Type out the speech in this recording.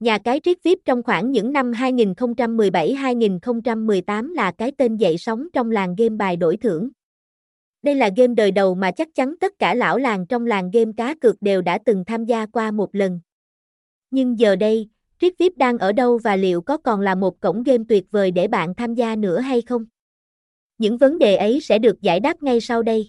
Nhà cái Triết VIP trong khoảng những năm 2017-2018 là cái tên dậy sóng trong làng game bài đổi thưởng. Đây là game đời đầu mà chắc chắn tất cả lão làng trong làng game cá cược đều đã từng tham gia qua một lần. Nhưng giờ đây, Triết VIP đang ở đâu và liệu có còn là một cổng game tuyệt vời để bạn tham gia nữa hay không? Những vấn đề ấy sẽ được giải đáp ngay sau đây.